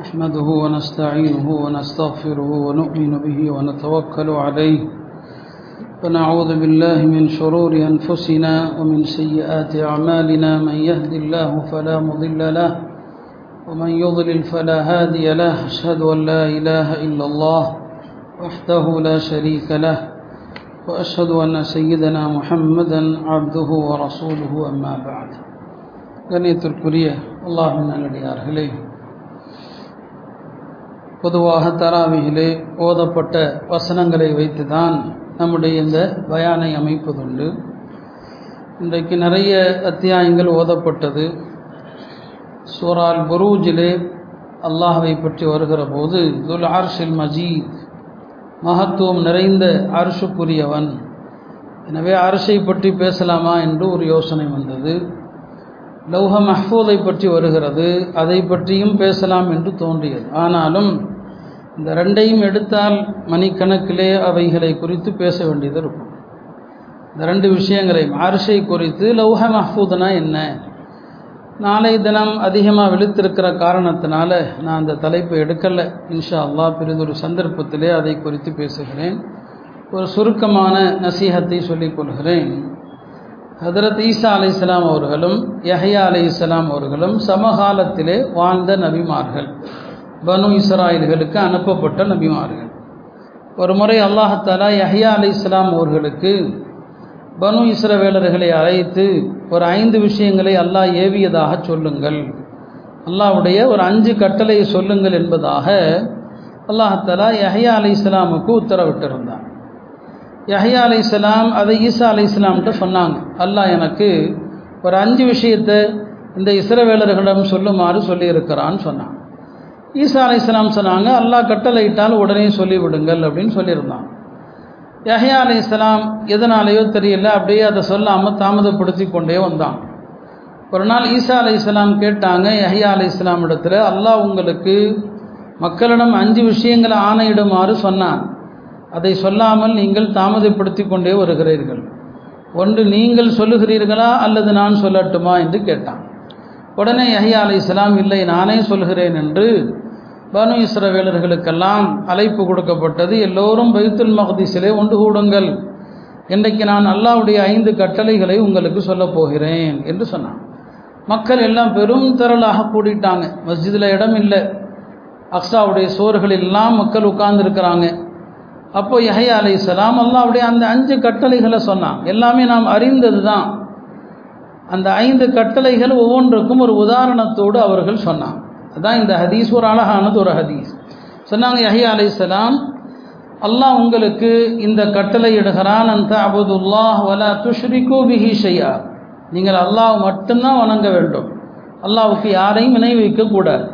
نحمده ونستعينه ونستغفره ونؤمن به ونتوكل عليه. ونعوذ بالله من شرور أنفسنا ومن سيئات أعمالنا. من يهد الله فلا مضل له ومن يضلل فلا هادي له. أشهد أن لا إله إلا الله وحده لا شريك له وأشهد أن سيدنا محمدا عبده ورسوله. أما بعد قنيت الكرية اللهم أنا إله إليه பொதுவாக தராவிகளே ஓதப்பட்ட வசனங்களை வைத்து தான் நம்முடைய இந்த பயானை அமைப்பதுண்டு. இன்றைக்கு நிறைய அத்தியாயங்கள் ஓதப்பட்டது. சூரால் புரூஜிலே அல்லாஹவை பற்றி வருகிற போது துல் ஆர்ஷில் மஜீத் மகத்துவம் நிறைந்த அரசுக்குரியவன் எனவே அரசை பற்றி பேசலாமா என்று ஒரு யோசனை வந்தது. லௌஹ மஹ்பூதை பற்றி வருகிறது அதை பற்றியும் பேசலாம் என்று தோன்றியது. ஆனாலும் இந்த ரெண்டையும் எடுத்தால் மணிக்கணக்கிலே அவைகளை குறித்து பேச வேண்டியது இருக்கும். இந்த ரெண்டு விஷயங்களையும் ஆர்ஷை குறித்து லௌஹ மஹ்பூதனா என்ன? நாளை தினம் அதிகமாக விழுத்திருக்கிற காரணத்தினால நான் அந்த தலைப்பை எடுக்கலை. இன்ஷா அல்லா பெரிதொரு சந்தர்ப்பத்திலே அதை குறித்து பேசுகிறேன். ஒரு சுருக்கமான நசீகத்தை சொல்லிக் கொள்கிறேன். ஹதரத் ஈசா அலை இஸ்லாம் அவர்களும் யஹயா அலை இஸ்லாம் அவர்களும் சமகாலத்திலே வாழ்ந்த நபிமார்கள். பனு இஸ்ராயல்களுக்கு அனுப்பப்பட்ட நபிமார்கள். ஒரு முறை அல்லாஹாலா யஹ்யா அலி இஸ்லாம் அவர்களுக்கு பனு இஸ்ரவேலர்களை அழைத்து ஒரு ஐந்து விஷயங்களை அல்லாஹ் ஏவியதாக சொல்லுங்கள். அல்லாவுடைய ஒரு அஞ்சு கட்டளையை சொல்லுங்கள் என்பதாக அல்லாஹாலா யஹ்யா அலி இஸ்லாமுக்கு உத்தரவிட்டிருந்தார் யஹ்யா அலி இஸ்லாம் அதை ஈசா அலி இஸ்லாம்கிட்ட சொன்னாங்க. அல்லாஹ் எனக்கு ஒரு அஞ்சு விஷயத்தை இந்த இஸ்ரவேலர்களிடம் சொல்லுமாறு சொல்லியிருக்கிறான்னு சொன்னான். ஈசா அலை இஸ்லாம் சொன்னாங்க அல்லாஹ் கட்டளையிட்டால் உடனே சொல்லிவிடுங்கள் அப்படின்னு சொல்லியிருந்தாங்க யஹ்யா அலி இஸ்லாம் எதனாலேயோ தெரியல அப்படியே அதை சொல்லாமல் தாமதப்படுத்தி கொண்டே வந்தான். ஒரு நாள் ஈசா அலி இஸ்லாம் கேட்டாங்க யஹ்யா அலி இஸ்லாம் இடத்துல அல்லாஹ் உங்களுக்கு மக்களிடம் அஞ்சு விஷயங்களை ஆணையிடுமாறு சொன்னான். அதை சொல்லாமல் நீங்கள் தாமதப்படுத்தி கொண்டே வருகிறீர்கள். ஒன்று நீங்கள் சொல்லுகிறீர்களா அல்லது நான் சொல்லட்டுமா? என்று கேட்டான். உடனே யஹியா அலி இஸ்லாம் இல்லை நானே சொல்கிறேன் என்று பனு இஸ்ரவேலர்களுக்கெல்லாம் அழைப்பு கொடுக்கப்பட்டது. எல்லோரும் பைத்துல் மகதீஸிலே ஒன்று கூடுங்கள். இன்றைக்கு நான் அல்லாவுடைய ஐந்து கட்டளைகளை உங்களுக்கு சொல்லப் போகிறேன் என்று சொன்னான். மக்கள் எல்லாம் பெரும் திரளாக கூடிட்டாங்க. மஸ்ஜிதில் இடம் இல்லை. அக்ஸாவுடைய சோறுகளில் எல்லாம் மக்கள் உட்கார்ந்துருக்கிறாங்க. அப்போ யஹயா அலி சலாம் அல்லாவுடைய அந்த அஞ்சு கட்டளைகளை சொன்னான். எல்லாமே நாம் அறிந்தது தான் அந்த ஐந்து கட்டளைகள் ஒவ்வொன்றுக்கும் ஒரு உதாரணத்தோடு அவர்கள் சொன்னான். அதுதான் இந்த ஹதீஸ் ஒரு அழகானது ஒரு ஹதீஸ். சொன்னாங்க யஹியா அலி இஸ்லாம் அல்லாஹ் உங்களுக்கு இந்த கட்டளை இடுகிறான் அந்த அபுதுல்லாஹ் வலா துஷ்ரிகோ பிஹி ஷையா நீங்கள் அல்லாஹ் மட்டும்தான் வணங்க வேண்டும். அல்லாவுக்கு யாரையும் இணை வைக்கக்கூடாது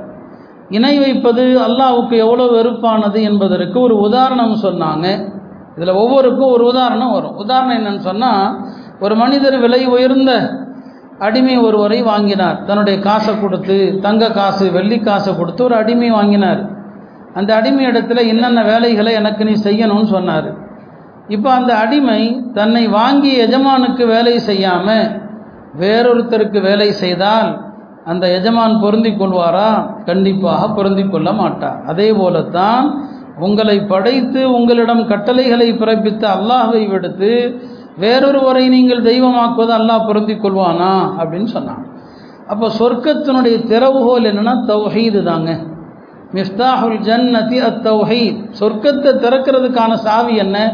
இணை வைப்பது அல்லாவுக்கு எவ்வளோ வெறுப்பானது என்பதற்கு ஒரு உதாரணம் சொன்னாங்க. இதில் ஒவ்வொருக்கும் ஒரு உதாரணம் வரும். உதாரணம் என்னன்னு சொன்னால் ஒரு மனிதர் விலை உயர்ந்த அடிமை ஒருவரை வாங்கினார். தன்னுடைய காசை கொடுத்து தங்க காசு வெள்ளி காசை கொடுத்து ஒரு அடிமை வாங்கினார். அந்த அடிமை இடத்துல என்னென்ன வேலைகளை எனக்கு நீ செய்யணும்னு சொன்னார். இப்போ அந்த அடிமை தன்னை வாங்கிய எஜமானுக்கு வேலை செய்யாமல் வேறொருத்தருக்கு வேலை செய்தால் அந்த எஜமான் பொருந்தி கொள்வாரா? கண்டிப்பாக பொருந்தி கொள்ள மாட்டார். அதே போலத்தான் உங்களை படைத்து உங்களிடம் கட்டளைகளை பிறப்பித்த அல்லாஹை விடுத்து வேறொருவரை நீங்கள் தெய்வமாக்குவது அல்லாஹ் பொருந்தி கொள்வானா? அப்படின்னு சொன்னான். அப்போ சொர்க்கத்தினுடைய திறவுகோல் என்னென்னா தௌஹீது தாங்க. மிஸ்தாஹுல் ஜன்னதி அத் தௌஹீத். சொர்க்கத்தை திறக்கிறதுக்கான சாவி என்ன?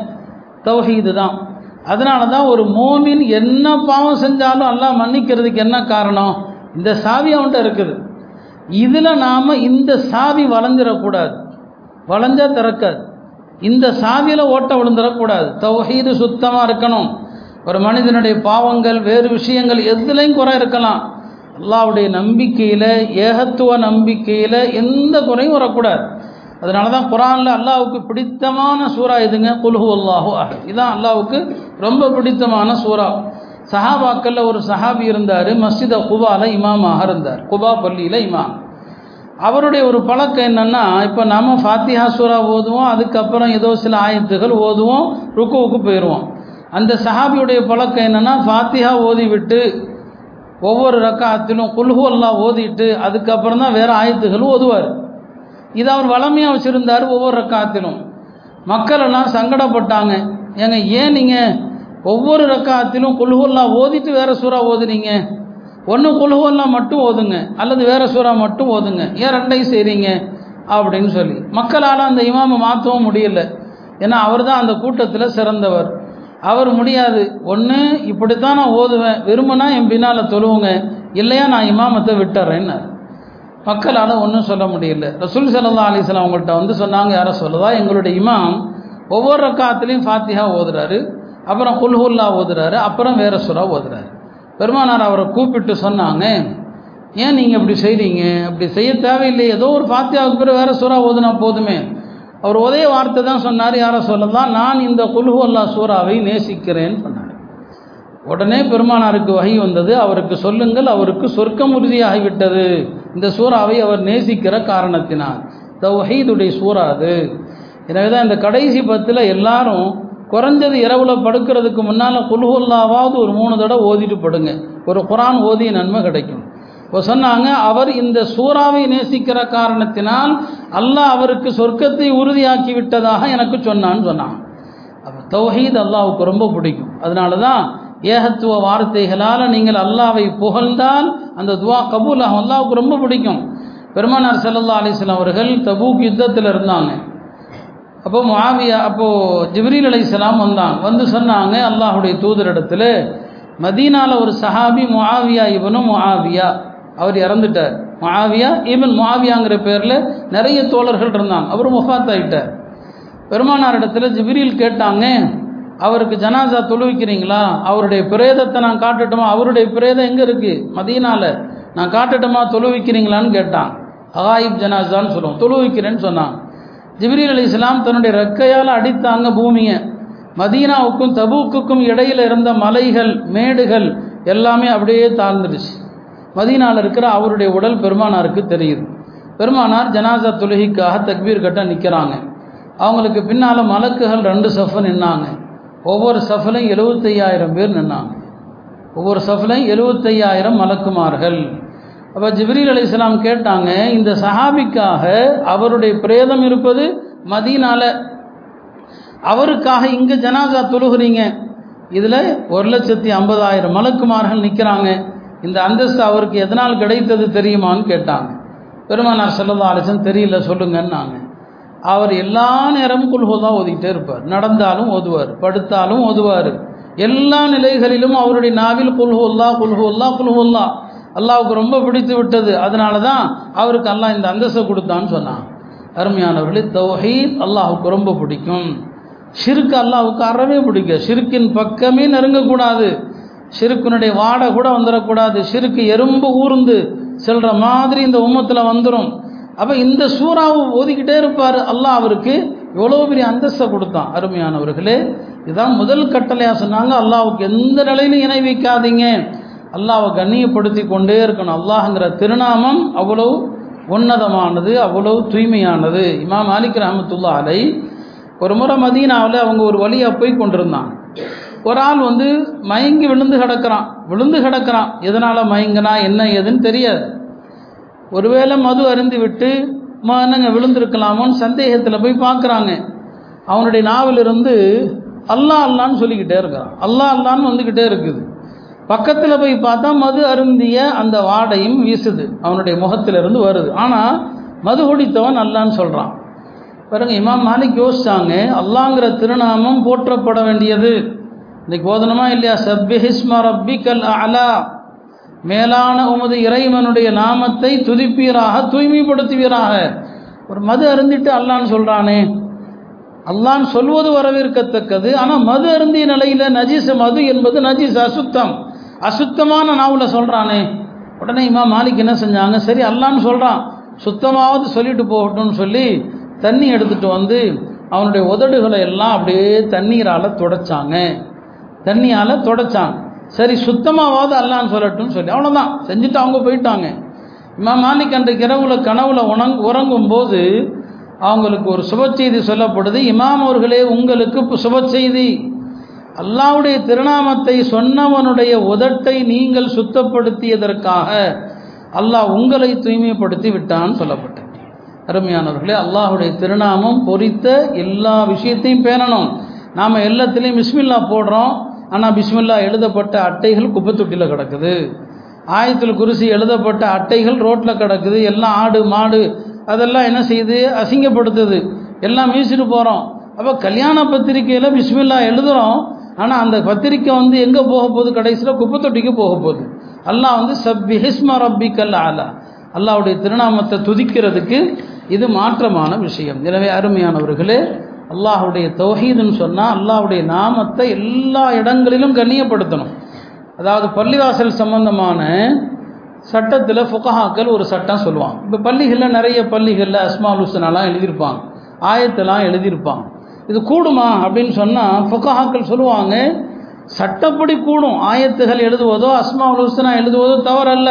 தௌஹீது தான். அதனால தான் ஒரு மோமின் என்ன பாவம் செஞ்சாலும் அல்லா மன்னிக்கிறதுக்கு என்ன காரணம்? இந்த சாவி அவன்கிட்ட இருக்குது. இதில் நாம் இந்த சாவி வளைஞ்சிடக்கூடாது வளைஞ்சால் திறக்காது. இந்த சாவியில் ஓட்ட விழுந்துடக்கூடாது. தௌஹீது சுத்தமாக இருக்கணும். ஒரு மனிதனுடைய பாவங்கள் வேறு விஷயங்கள் எதுலேயும் குறை இருக்கலாம். அல்லாவுடைய நம்பிக்கையில் ஏகத்துவ நம்பிக்கையில் எந்த குறையும் வரக்கூடாது. அதனால தான் குரானில் அல்லாவுக்கு பிடித்தமான சூறா இதுங்க குல்ஹு அல்லாஹு அஹ் இதுதான் அல்லாவுக்கு ரொம்ப பிடித்தமான சூறா. சஹாபாக்களில் ஒரு சஹாபி இருந்தார் மஸ்ஜித குபாவில் இமாமாக இருந்தார். குபா பள்ளியில் இமாம். அவருடைய ஒரு பழக்கம் என்னென்னா இப்போ நாம ஃபாத்திஹா சூரா ஓதுவோம் அதுக்கப்புறம் ஏதோ சில ஆயத்துகள் ஓதுவோம் ருக்குவுக்கு போயிடுவோம் அந்த சஹாபியுடைய பழக்கம் என்னென்னா ஃபாத்திஹா ஓதிவிட்டு ஒவ்வொரு ரக்காத்திலும் குல்ஹு அல்லா ஓதிட்டு அதுக்கப்புறம் தான் வேறு ஆயத்துகள் ஓதுவார். இது அவர் வளமையாக வச்சுருந்தார் ஒவ்வொரு ரக்காத்திலும். மக்கள் எல்லாம் சங்கடப்பட்டாங்க. ஏங்க ஏன் நீங்கள் ஒவ்வொரு ரக்காத்திலும் குல்ஹுல்லா ஓதிட்டு வேறு சூறா ஓதுனீங்க? ஒன்று குல்ஹுல்லா மட்டும் ஓதுங்க அல்லது வேற சூறா மட்டும் ஓதுங்க. ஏன் ரெண்டையும் செய்கிறீங்க அப்படின்னு சொல்லி. மக்களால் அந்த இமாமை மாற்றவும் முடியல. ஏன்னா அவர் தான் அந்த கூட்டத்தில் சிறந்தவர். அவர் முடியாது. ஒன்று இப்படித்தான் நான் ஓதுவேன். விரும்பினா என் பின்னால் தொழுவுங்க. இல்லையா நான் இமாமத்தை விட்டுறேன்னார். மக்களால் ஒன்றும் சொல்ல முடியல. ரசூல் சல்லா அலிஸ்லாம் அவங்கள்ட்ட வந்து சொன்னாங்க யாரை சொல்லதா? எங்களுடைய இமாம் ஒவ்வொரு ரக்காத்துலேயும் ஃபாத்திஹா ஓதுறாரு. அப்புறம் குல்ஹுல்லா ஓதுறாரு. அப்புறம் வேற சுரா ஓதுறாரு. பெருமானார் அவரை கூப்பிட்டு சொன்னாங்க ஏன் நீங்கள் இப்படி செய்கிறீங்க அப்படி செய்ய தேவையில்லை. ஏதோ ஒரு ஃபாத்தியாவுக்கு பிறகு வேறு சூறா ஓதுனா போதுமே. அவர் ஒரே வார்த்தை தான் சொன்னார் யாரை சொல்லலாம்? நான் இந்த குல்ஹு அல்லா சூறாவை நேசிக்கிறேன்னு சொன்னார். உடனே பெருமானாருக்கு வகை வந்தது அவருக்கு சொல்லுங்கள் அவருக்கு சொர்க்கம் உறுதியாகிவிட்டது. இந்த சூறாவை அவர் நேசிக்கிற காரணத்தினால். தௌஹீதுடைய சூறா அது. எனவே தான் இந்த கடைசி பத்தில் எல்லாரும் குறைஞ்சது இரவில் படுக்கிறதுக்கு முன்னால் குல்ஹுல்லாவாவது ஒரு மூணு தடவை ஓதிட்டு படுங்க. ஒரு குரான் ஓதிய நன்மை கிடைக்கும். இப்போ சொன்னாங்க அவர் இந்த சூறாவை நேசிக்கிற காரணத்தினால் அல்லாஹ் அவருக்கு சொர்க்கத்தை உறுதியாக்கி விட்டதாக எனக்கு சொன்னான்னு சொன்னான் அப்போ தௌஹீத் அல்லாவுக்கு ரொம்ப பிடிக்கும். அதனால தான் ஏகத்துவ வார்த்தைகளால் நீங்கள் அல்லாவை புகழ்ந்தால் அந்த துவா கபூல் அல்லாவுக்கு ரொம்ப பிடிக்கும். பெருமானார் சல்லா அலிஸ்லாம் அவர்கள் தபூக் யுத்தத்தில் இருந்தாங்க. அப்போ மாவியா அப்போது ஜிப்ரீல் அலைஹிஸ்ஸலாம் வந்தாங்க வந்து சொன்னாங்க அல்லாஹுடைய தூதரிடத்தில் மதீனால ஒரு சஹாபி முஆவியா இவனும் முஆவியா. அவர் இறந்துட்டார். முஆவியா இவன் முஆவியாங்கிற பேரில் நிறைய தோழர்கள் இருந்தாங்க. அவர் முஃபாத் ஆகிட்டார் பெருமானார் இடத்துல ஜிப்ரீல் கேட்டாங்க அவருக்கு ஜனாசா தொழுவிக்கிறீங்களா? அவருடைய பிரேதத்தை நான் காட்டட்டுமா? அவருடைய பிரேதம் எங்கே இருக்குது மதீனால நான் காட்டட்டுமா? தொழுவிக்கிறீங்களான்னு கேட்டான் அகாயிப் ஜனாசான்னு சொல்லுவோம். தொழுவிக்கிறேன்னு சொன்னான் ஜிப்ரீல் அலி இஸ்லாம் தன்னுடைய ரெக்கையால் அடித்தாங்க பூமியை. மதீனாவுக்கும் தபூக்குக்கும் இடையில் இருந்த மலைகள் மேடுகள் எல்லாமே அப்படியே தாழ்ந்துடுச்சு. மதீனாவில் இருக்கிற அவருடைய உடல் பெருமானாருக்கு தெரியுது. பெருமானார் ஜனாசா தொழுகைக்காக தக்பீர் கட்ட நிற்கிறாங்க அவங்களுக்கு பின்னால் மலக்குகள் ரெண்டு சஃபு நின்னாங்க. ஒவ்வொரு சஃபிலையும் எழுபத்தையாயிரம் பேர் நின்னாங்க. ஒவ்வொரு சஃபிலையும் எழுபத்தையாயிரம் மலக்குமார்கள். அப்போ ஜிப்ரீல் அலி இஸ்லாம் கேட்டாங்க இந்த சஹாபிக்காக அவருடைய பிரேதம் இருப்பது மதீனால. அவருக்காக இங்கே ஜனாசா தொழுகிறீங்க. இதில் ஒரு லட்சத்தி ஐம்பதாயிரம் மலக்குமார்கள் நிற்கிறாங்க இந்த அந்தஸ்து அவருக்கு எதனால் கிடைத்தது தெரியுமான்னு கேட்டாங்க. பெருமானார் செல்லதா அலிசன் தெரியல சொல்லுங்கன்னாங்க. அவர் எல்லா நேரமும் குல்ஹோதான் ஓதிக்கிட்டே இருப்பார். நடந்தாலும் ஓதுவார் படுத்தாலும் ஓதுவார். எல்லா நிலைகளிலும் அவருடைய நாவில் குல்ஹோல்லா குல்ஹோல்லா குல்ஹோல்லா. அல்லாவுக்கு ரொம்ப பிடித்து விட்டது. அதனால தான் அவருக்கு அல்லாஹ் இந்த அந்தஸ்தை கொடுத்தான்னு சொன்னான். அருமையானவர்களே தௌஹீத் அல்லாஹுக்கு ரொம்ப பிடிக்கும். ஷிருக்கு அல்லாஹுக்கு அறவே பிடிக்கும் ஷிருக்கின் பக்கமே நெருங்கக்கூடாது. ஷிருக்கினுடைய வாடை கூட வந்துடக்கூடாது ஷிருக்கு எறும்பு ஊர்ந்து செல்ற மாதிரி இந்த உம்மத்தில் வந்துடும் அப்போ இந்த சூறாவை ஓதிக்கிட்டே இருப்பார். அல்லாஹ் அவருக்கு எவ்வளோ பெரிய அந்தஸ்தை கொடுத்தான். அருமையானவர்களே இதுதான் முதல் கட்டளையாக சொன்னாங்க. அல்லாவுக்கு எந்த நிலையிலும் இணை வைக்காதீங்க. அல்லாவை கண்ணியப்படுத்தி கொண்டே இருக்கணும். அல்லாஹுங்கிற திருநாமம் அவ்வளவு உன்னதமானது அவ்வளவு தூய்மையானது. இமாம் மாலிக் ரஹமத்துல்லா அலை ஒரு முறை மதீனாவில் அவங்க ஒரு வழியாக போய் கொண்டிருந்தாங்க ஒரு ஆள் வந்து மயங்கி விழுந்து கிடக்கிறான். விழுந்து கிடக்கிறான். எதனால் மயங்கினா என்ன ஏதுன்னு தெரியாது. ஒருவேளை மது அருந்து விட்டு என்னங்க விழுந்திருக்கலாமோன்னு சந்தேகத்தில் போய் பார்க்குறாங்க. அவனுடைய நாவிலிருந்து அல்லா அல்லான்னு சொல்லிக்கிட்டே இருக்கிறான் அல்லா அல்லான்னு வந்துக்கிட்டே இருக்குது. பக்கத்தில் போய் பார்த்தா மது அருந்திய அந்த வாடையும் வீசுது. அவனுடைய முகத்திலிருந்து வருது. ஆனால் மது குடித்தவன் அல்லான்னு சொல்கிறான் பாருங்க இமாம் மாலிக் யோசிச்சாங்க அல்லாங்கிற திருநாமம் போற்றப்பட வேண்டியது. இன்னைக்கு போதனமா இல்லையா? சப்பிஹிஸ்மா கல் அலா மேலான உமது இறைவனுடைய நாமத்தை துதிப்பீராக தூய்மைப்படுத்துவீராக. ஒரு மது அருந்திட்டு அல்லான்னு சொல்கிறானே அல்லான்னு சொல்வது வரவேற்கத்தக்கது. ஆனால் மது அருந்திய நிலையில் நஜீஸ் மது என்பது நஜீஸ் அசுத்தம். அசுத்தமான நாவில் சொல்கிறானே உடனே இம்மா மாலிக் என்ன செஞ்சாங்க? சரி அல்லான்னு சொல்கிறான் சுத்தமாவது சொல்லிட்டு போகட்டும்னு சொல்லி தண்ணி எடுத்துகிட்டு வந்து அவனுடைய உதடுகளை எல்லாம் அப்படியே தண்ணீரால் துடைச்சாங்க. தண்ணியால் துடைச்சாங்க சரி சுத்தமாவது அல்லான்னு சொல்லட்டும்னு சொல்லி அவ்வளோதான் செஞ்சுட்டு அவங்க போயிட்டாங்க. இம்மா மாலிக் அன்றைக்கு இரவுல கனவுல உணங் உறங்கும் போது அவங்களுக்கு ஒரு சுப செய்தி சொல்லப்படுது. இமாம் அவர்களே உங்களுக்கு சுப செய்தி அல்லாவுடைய திருநாமத்தை சொன்னவனுடைய உதட்டை நீங்கள் சுத்தப்படுத்தியதற்காக அல்லாஹ் உங்களை தூய்மைப்படுத்தி விட்டான்னு சொல்லப்பட்டது. அருமையானவர்களே அல்லாஹுடைய திருநாமம் பொறித்த எல்லா விஷயத்தையும் பேணணும். நாம் எல்லாத்துலேயும் பிஸ்மில்லா போடுறோம் ஆனால் பிஸ்மில்லா எழுதப்பட்ட அட்டைகள் குப்பைத்தொட்டியில் கிடக்குது. ஆயத்தில் குருசி எழுதப்பட்ட அட்டைகள் ரோட்டில் கிடக்குது. எல்லாம் ஆடு மாடு அதெல்லாம் என்ன செய்யுது அசிங்கப்படுத்துது. எல்லாம் வீசிட்டு போகிறோம் அப்போ கல்யாண பத்திரிக்கையில் பிஸ்மில்லா எழுதுகிறோம் ஆனால் அந்த பத்திரிக்கை வந்து எங்கே போக போகுது? கடைசியில் குப்பை தொட்டிக்கு போக போகுது. அல்லாஹ் வந்து சப்பி ஹிஸ்ம ரப்பிக்கல் ஆலா அல்லாவுடைய திருநாமத்தை துதிக்கிறதுக்கு இது மாற்றமான விஷயம். எனவே அருமையானவர்களே அல்லாஹுடைய தௌஹீதுன்னு சொன்னால் அல்லாஹுடைய நாமத்தை எல்லா இடங்களிலும் கண்ணியப்படுத்தணும். அதாவது பள்ளிவாசல் சம்பந்தமான சட்டத்தில் ஃபுகஹாக்கள் ஒரு சட்டம் சொல்லுவாங்க. இப்போ பள்ளிகளில் நிறைய பள்ளிகளில் அஸ்மால் ஹுசனெல்லாம் எழுதியிருப்பாங்க. ஆயத்தெல்லாம் எழுதியிருப்பாங்க. இது கூடுமா அப்படின்னு சொன்னால் ஃபுகஹாக்கள் சொல்லுவாங்க சட்டப்படி கூடும். ஆயத்துகள் எழுதுவதோ அஸ்மா ஹுசனா எழுதுவதோ தவறல்ல.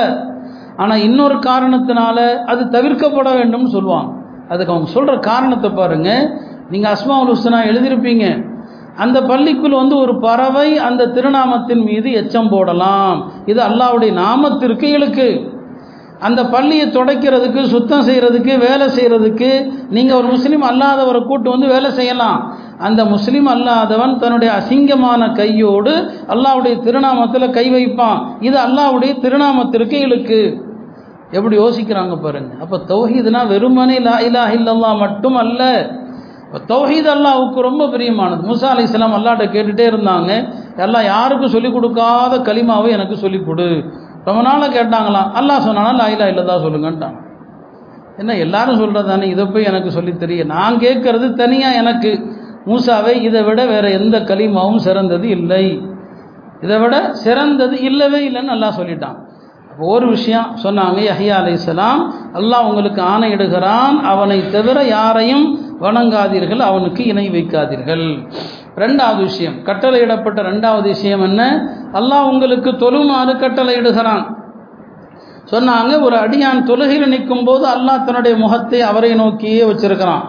ஆனால் இன்னொரு காரணத்தினால அது தவிர்க்கப்பட வேண்டும்னு சொல்லுவாங்க. அதுக்கு அவங்க சொல்கிற காரணத்தை பாருங்கள் நீங்கள் அஸ்மா ஹுசனா எழுதியிருப்பீங்க. அந்த பள்ளிக்குள் வந்து ஒரு பறவை அந்த திருநாமத்தின் மீது எச்சம் போடலாம். இது அல்லாவுடைய நாமத்திற்கு இழுக்கு. அந்த பள்ளியை துடைக்கிறதுக்கு சுத்தம் செய்கிறதுக்கு வேலை செய்கிறதுக்கு நீங்கள் ஒரு முஸ்லீம் அல்லாதவரை கூட்டு வந்து வேலை செய்யலாம். அந்த முஸ்லீம் அல்லாதவன் தன்னுடைய அசிங்கமான கையோடு அல்லாவுடைய திருநாமத்தில் கை வைப்பான். இது அல்லாவுடைய திருநாமத்திற்கு இழுக்கு. எப்படி யோசிக்கிறாங்க பாருங்க. அப்போ தௌஹீதுனா வெறுமனே லா இலா இல்லல்லா மட்டும் அல்ல தௌஹீத் அல்லாவுக்கு ரொம்ப பிரியமானது. முசா அலி இஸ்லாம் அல்லாட்ட கேட்டுகிட்டே இருந்தாங்க. எல்லாம் யாருக்கும் சொல்லிக் கொடுக்காத களிமாவை எனக்கு சொல்லிக் கொடு. ரொம்ப நாளாக கேட்டாங்களாம். அல்லாஹ் சொன்னாலும் லாயிலா இல்லதா சொல்லுங்கன்ட்டான் என்ன எல்லாரும் சொல்கிறது தானே? இதை போய் எனக்கு சொல்லி தெரிய. நான் கேட்கறது தனியாக எனக்கு. மூசாவை இதை விட வேற எந்த களிமாவும் சிறந்தது இல்லை. இதை விட சிறந்தது இல்லவே இல்லைன்னு நல்லா சொல்லிட்டான். அப்போ ஒரு விஷயம் சொன்னாங்க யஹியா அலை இஸ்லாம் அல்லாஹ் உங்களுக்கு ஆணையிடுகிறான். அவனை தவிர யாரையும் வணங்காதீர்கள். அவனுக்கு இணை வைக்காதீர்கள். ரெண்டாவது விஷயம் கட்டளையிடப்பட்ட ரெண்டாவது விஷயம் என்ன? அல்லாஹ் உங்களுக்கு தொழுமாறு கட்டளையிடுகிறான். சொன்னாங்க ஒரு அடியான் தொழுகையில் நிற்கும் போது அல்லாஹ் தன்னுடைய முகத்தை அவரை நோக்கியே வச்சிருக்கிறான்.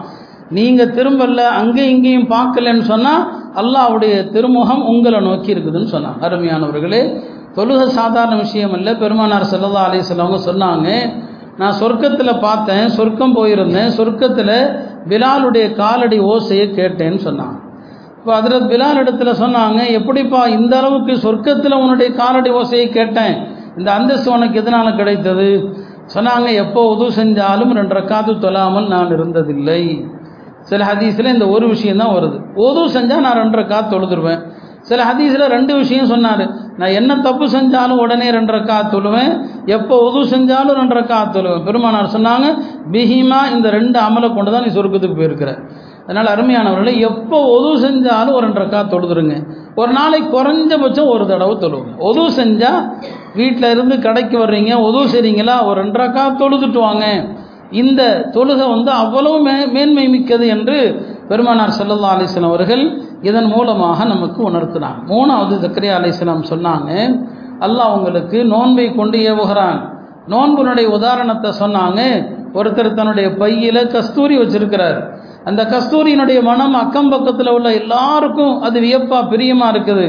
நீங்கள் திரும்பல அங்கே இங்கேயும் பார்க்கலன்னு சொன்னால் அல்லாவுடைய திருமுகம் உங்களை நோக்கி இருக்குதுன்னு சொன்னாங்க. அருமையானவர்களே தொழுகை சாதாரண விஷயம் இல்லை பெருமானார் செல்லதா அலிசல்லவங்க சொன்னாங்க நான் சொர்க்கத்தில் பார்த்தேன் சொர்க்கம் போயிருந்தேன் சொர்க்கத்தில் பிலாலுடைய காலடி ஓசையை கேட்டேன்னு சொன்னான் இப்போ அதில் பிலால் இடத்துல சொன்னாங்க எப்படிப்பா இந்த அளவுக்கு சொர்க்கத்தில் உன்னுடைய காலடி ஓசையை கேட்டேன் இந்த அந்தஸ்து உனக்கு எதனால் கிடைத்தது? சொன்னாங்க எப்போ உதவு செஞ்சாலும் ரெண்டு ரக்காத்து தொழாமல் நான் இருந்ததில்லை. சில ஹதீஸில் இந்த ஒரு விஷயந்தான் வருது. உதவு செஞ்சால் நான் ரெண்டு ரக்காத்து தொழுதுருவேன். சில ஹதீஸில் ரெண்டு விஷயம் சொன்னார். நான் என்ன தப்பு செஞ்சாலும் உடனே ரெண்டு ரக்கா தொழுவேன் எப்போ உது செஞ்சாலும் ரெண்டு ரக்கா தொழுவேன். பெருமானார் சொன்னாங்க பிஹிமா இந்த ரெண்டு அமலை கொண்டு தான் நீ சொர்க்கத்துக்கு போயிருக்கிற. அதனால் அருமையானவர்களை எப்போ ஒது செஞ்சாலும் ஒரு ரெண்டு ரக்கா தொழுதுருங்க ஒரு நாளைக்கு குறைஞ்சபட்சம் ஒரு தடவை தொழுவுங்க ஒது செஞ்சால் வீட்டில் இருந்து கடைக்கு வர்றீங்க ஒது செய்றீங்களா ஒரு ரெண்டு ரக்கா தொழுதுட்டு வாங்க. இந்த தொழுகை வந்து அவ்வளவு மே மேன்மை மிக்கது என்று பெருமானார் சல்லல்லா அலிஸ்லாம் அவர்கள் இதன் மூலமாக நமக்கு உணர்த்தினார். மூணாவது சக்கரியா அலிஸ்லாம் சொன்னாங்க அல்லாஹ் உங்களுக்கு நோன்பை கொண்டு ஏவுகிறான். நோன்புனுடைய உதாரணத்தை சொன்னாங்க ஒருத்தர் தன்னுடைய பையில் கஸ்தூரி வச்சிருக்கிறார். அந்த கஸ்தூரியினுடைய மனம் அக்கம் பக்கத்தில் உள்ள எல்லாருக்கும் அது வியப்பா பிரியமா இருக்குது.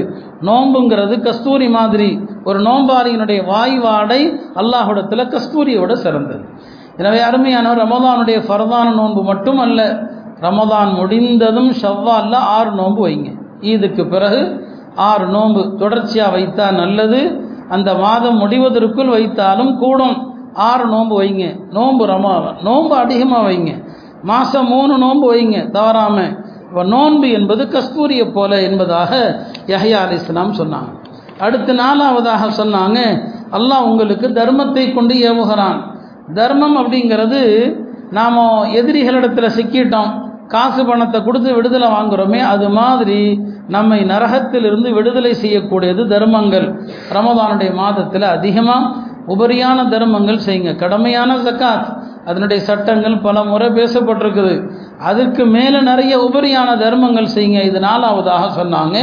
நோம்புங்கிறது கஸ்தூரி மாதிரி. ஒரு நோம்பாரியினுடைய வாய் வாடை அல்லாஹுடத்தில் கஸ்தூரியோட சிறந்தது. எனவே அருமையானவர் ரமதானுடைய ஃபரதான நோன்பு மட்டும் அல்ல ரமதான் முடிந்ததும் ஷவ்வாலில் ஆறு நோன்பு வைங்க. ஈதுக்கு பிறகு ஆறு நோன்பு தொடர்ச்சியாக வைத்தால் நல்லது. அந்த மாதம் முடிவதற்குள் வைத்தாலும் கூடும் ஆறு நோன்பு வைங்க. நோன்பு ரமதான் நோன்பு அதிகமாக வைங்க. மாதம் மூணு நோன்பு வைங்க தவறாமல் இப்போ நோன்பு என்பது கஸ்தூரியை போல என்பதாக யஹ்யா அலி இஸ்லாம் சொன்னாங்க. அடுத்து நாலாவதாக சொன்னாங்க அல்லாஹ் உங்களுக்கு தர்மத்தை கொண்டு ஏவுகிறான். தர்மம் அப்படிங்கிறது நாம் எதிரிகளிடத்தில் சிக்கிட்டோம் காசு பணத்தை கொடுத்து விடுதலை வாங்குகிறோமே அது மாதிரி நம்மை நரகத்திலிருந்து விடுதலை செய்யக்கூடியது தர்மங்கள். ரமதானுடைய மாதத்தில் அதிகமாக உபரியான தர்மங்கள் செய்யுங்க. கடமையான ஜக்காத். அதனுடைய சட்டங்கள் பல முறை பேசப்பட்டிருக்குது. அதுக்கு மேலே நிறைய உபரியான தர்மங்கள் செய்யுங்க. இது நாலாவதாக சொன்னாங்க.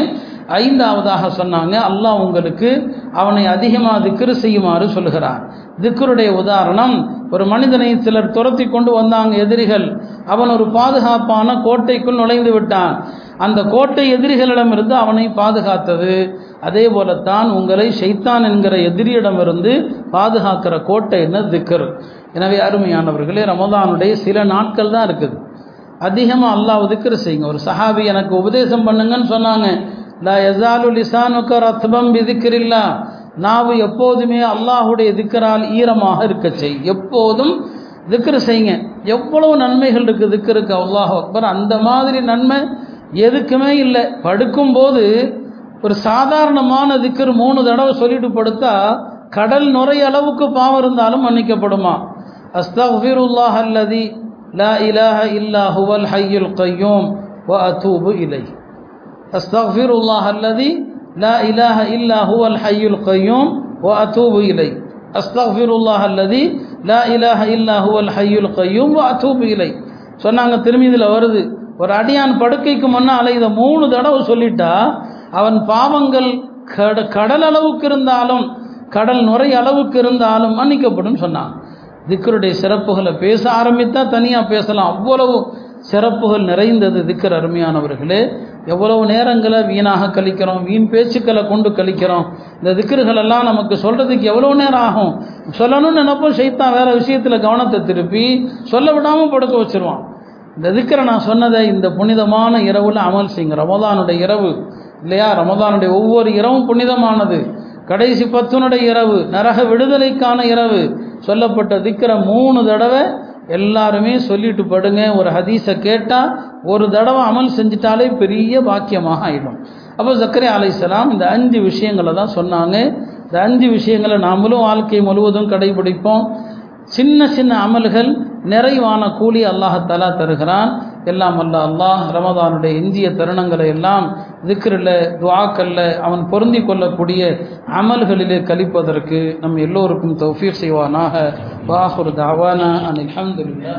ஐந்தாவதாக சொன்னாங்க. அல்லாஹ் உங்களுக்கு அவனை அதிகமாக திக்ரு செய்யுமாறு சொல்கிறார் திக்ருடைய உதாரணம் ஒரு மனிதனை சிலர் துரத்தி கொண்டு வந்தாங்க எதிரிகள். அவன் ஒரு பாதுகாப்பான கோட்டைக்குள் நுழைந்து விட்டான். அந்த கோட்டை எதிரிகளிடமிருந்து அவனை பாதுகாத்தது. அதே போலத்தான் உங்களை ஷைத்தான் என்கிற எதிரியிடமிருந்து பாதுகாக்கிற கோட்டை என்ன? திக்கர் எனவே அருமையானவர்களே ரமதானுடைய சில நாட்கள் தான் இருக்குது. அதிகமாக அல்லாஹ் திக்கர் செய்யுங்க. ஒரு சஹாபி எனக்கு உபதேசம் பண்ணுங்கன்னு சொன்னாங்க. லா யசாலு லிசானுக்க ரத்பம் விதிக்கிறில்லா நாவு எப்போதுமே அல்லாஹுடைய திக்கரால் ஈரமாக இருக்க செய். எப்போதும் திக்கர் செய்யுங்க. எவ்வளவு நன்மைகள் இருக்குது திக்கருக்கு அல்லாஹ் அக்பர். அந்த மாதிரி நன்மை எதுக்குமே இல்லை. படுக்கும்போது ஒரு சாதாரணமான திக்கர் மூணு தடவை சொல்லிட்டு படுத்தா கடல் நுரை அளவுக்கு பாவம் இருந்தாலும் மன்னிக்கப்படுமா? அஸ்தஃபிருல்லாஹ் அல்லதி லா இலாஹ இல்லா ஹுவல் ஹையுல் கையூம் வ அதூபு இலை அஸ்தஃபிருல்லாஹ் அல்லதி லா இலாஹ இல்லா ஹுவல் ஹையுல் கையூம் வ அதூபு இலை அஸ்தஃபிருல்லாஹ் அல்லதி லா இலாஹ இல்லா ஹுவல் ஹையுல் கையூம் வ அதூபு இலை சொன்னாங்க திரும்பி இதில் வருது. ஒரு அடியான் படுக்கைக்கு முன்னால் இதை மூணு தடவை சொல்லிட்டா அவன் பாவங்கள் கட கடல் அளவுக்கு இருந்தாலும் கடல் நுரை அளவுக்கு இருந்தாலும் மன்னிக்கப்படும் சொன்னான். திக்கருடைய சிறப்புகளை பேச ஆரம்பித்தா தனியாக பேசலாம். அவ்வளவு சிறப்புகள் நிறைந்தது திக்கர் அருமையானவர்களே. எவ்வளவு நேரங்களை வீணாக கழிக்கிறோம் வீண் பேச்சுக்களை கொண்டு கழிக்கிறோம். இந்த திக்கர்கள் எல்லாம் நமக்கு சொல்றதுக்கு எவ்வளவு நேரம் ஆகும்? சொல்லணும்னு நினைப்போம் செய்தான் வேற விஷயத்துல கவனத்தை திருப்பி சொல்ல விடாம படுக்க வச்சிருவான். இந்த திக்கரை நான் சொன்னதை இந்த புனிதமான இரவில் அமல் செய்யுங்க. ரமதானுடைய இரவு இல்லையா? ரமதானுடைய ஒவ்வொரு இரவும் புனிதமானது. கடைசி பத்துனுடைய இரவு நரக விடுதலைக்கான இரவு. சொல்லப்பட்ட திக்கரை மூணு தடவை எல்லாருமே சொல்லிட்டு படுங்க. ஒரு ஹதீஸை கேட்டால் ஒரு தடவை அமல் செஞ்சிட்டாலே பெரிய பாக்கியமாக ஆயிடும். அப்போ சக்கரே அலைசலாம் இந்த அஞ்சு விஷயங்களை தான் சொன்னாங்க. இந்த அஞ்சு விஷயங்களை நாமளும் வாழ்க்கை முழுவதும் கடைபிடிப்போம். சின்ன சின்ன அமல்கள் நிறைவான கூலி அல்லாஹத்தாலா தருகிறான். எல்லாம் அல்ல அல்லாஹ் ரமதானுடைய இந்திய தருணங்களை எல்லாம் திக்ரில் துவாக்கல்ல அவன் பொருந்தி கொள்ளக்கூடிய அமல்களிலே கழிப்பதற்கு நம் எல்லோருக்கும் தௌஃபீர் செய்வானாக. வாஹுர் தாவானா அனில் அஹமதுல்லா